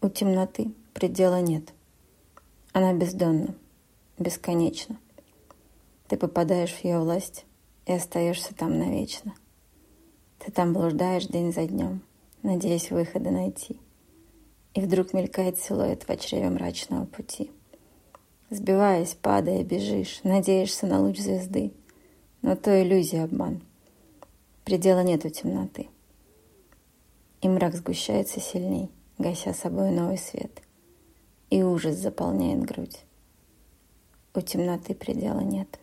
У темноты предела нет. Она бездонна, бесконечна. Ты попадаешь в ее власть и остаешься там навечно. Ты там блуждаешь день за днем, надеясь выхода найти. И вдруг мелькает силуэт в чреве мрачного пути. Сбиваясь, падая, бежишь, надеешься на луч звезды. Но то иллюзия обман. Предела нет у темноты. И мрак сгущается сильней, гася собой новый свет. И ужас заполняет грудь. У темноты предела нет.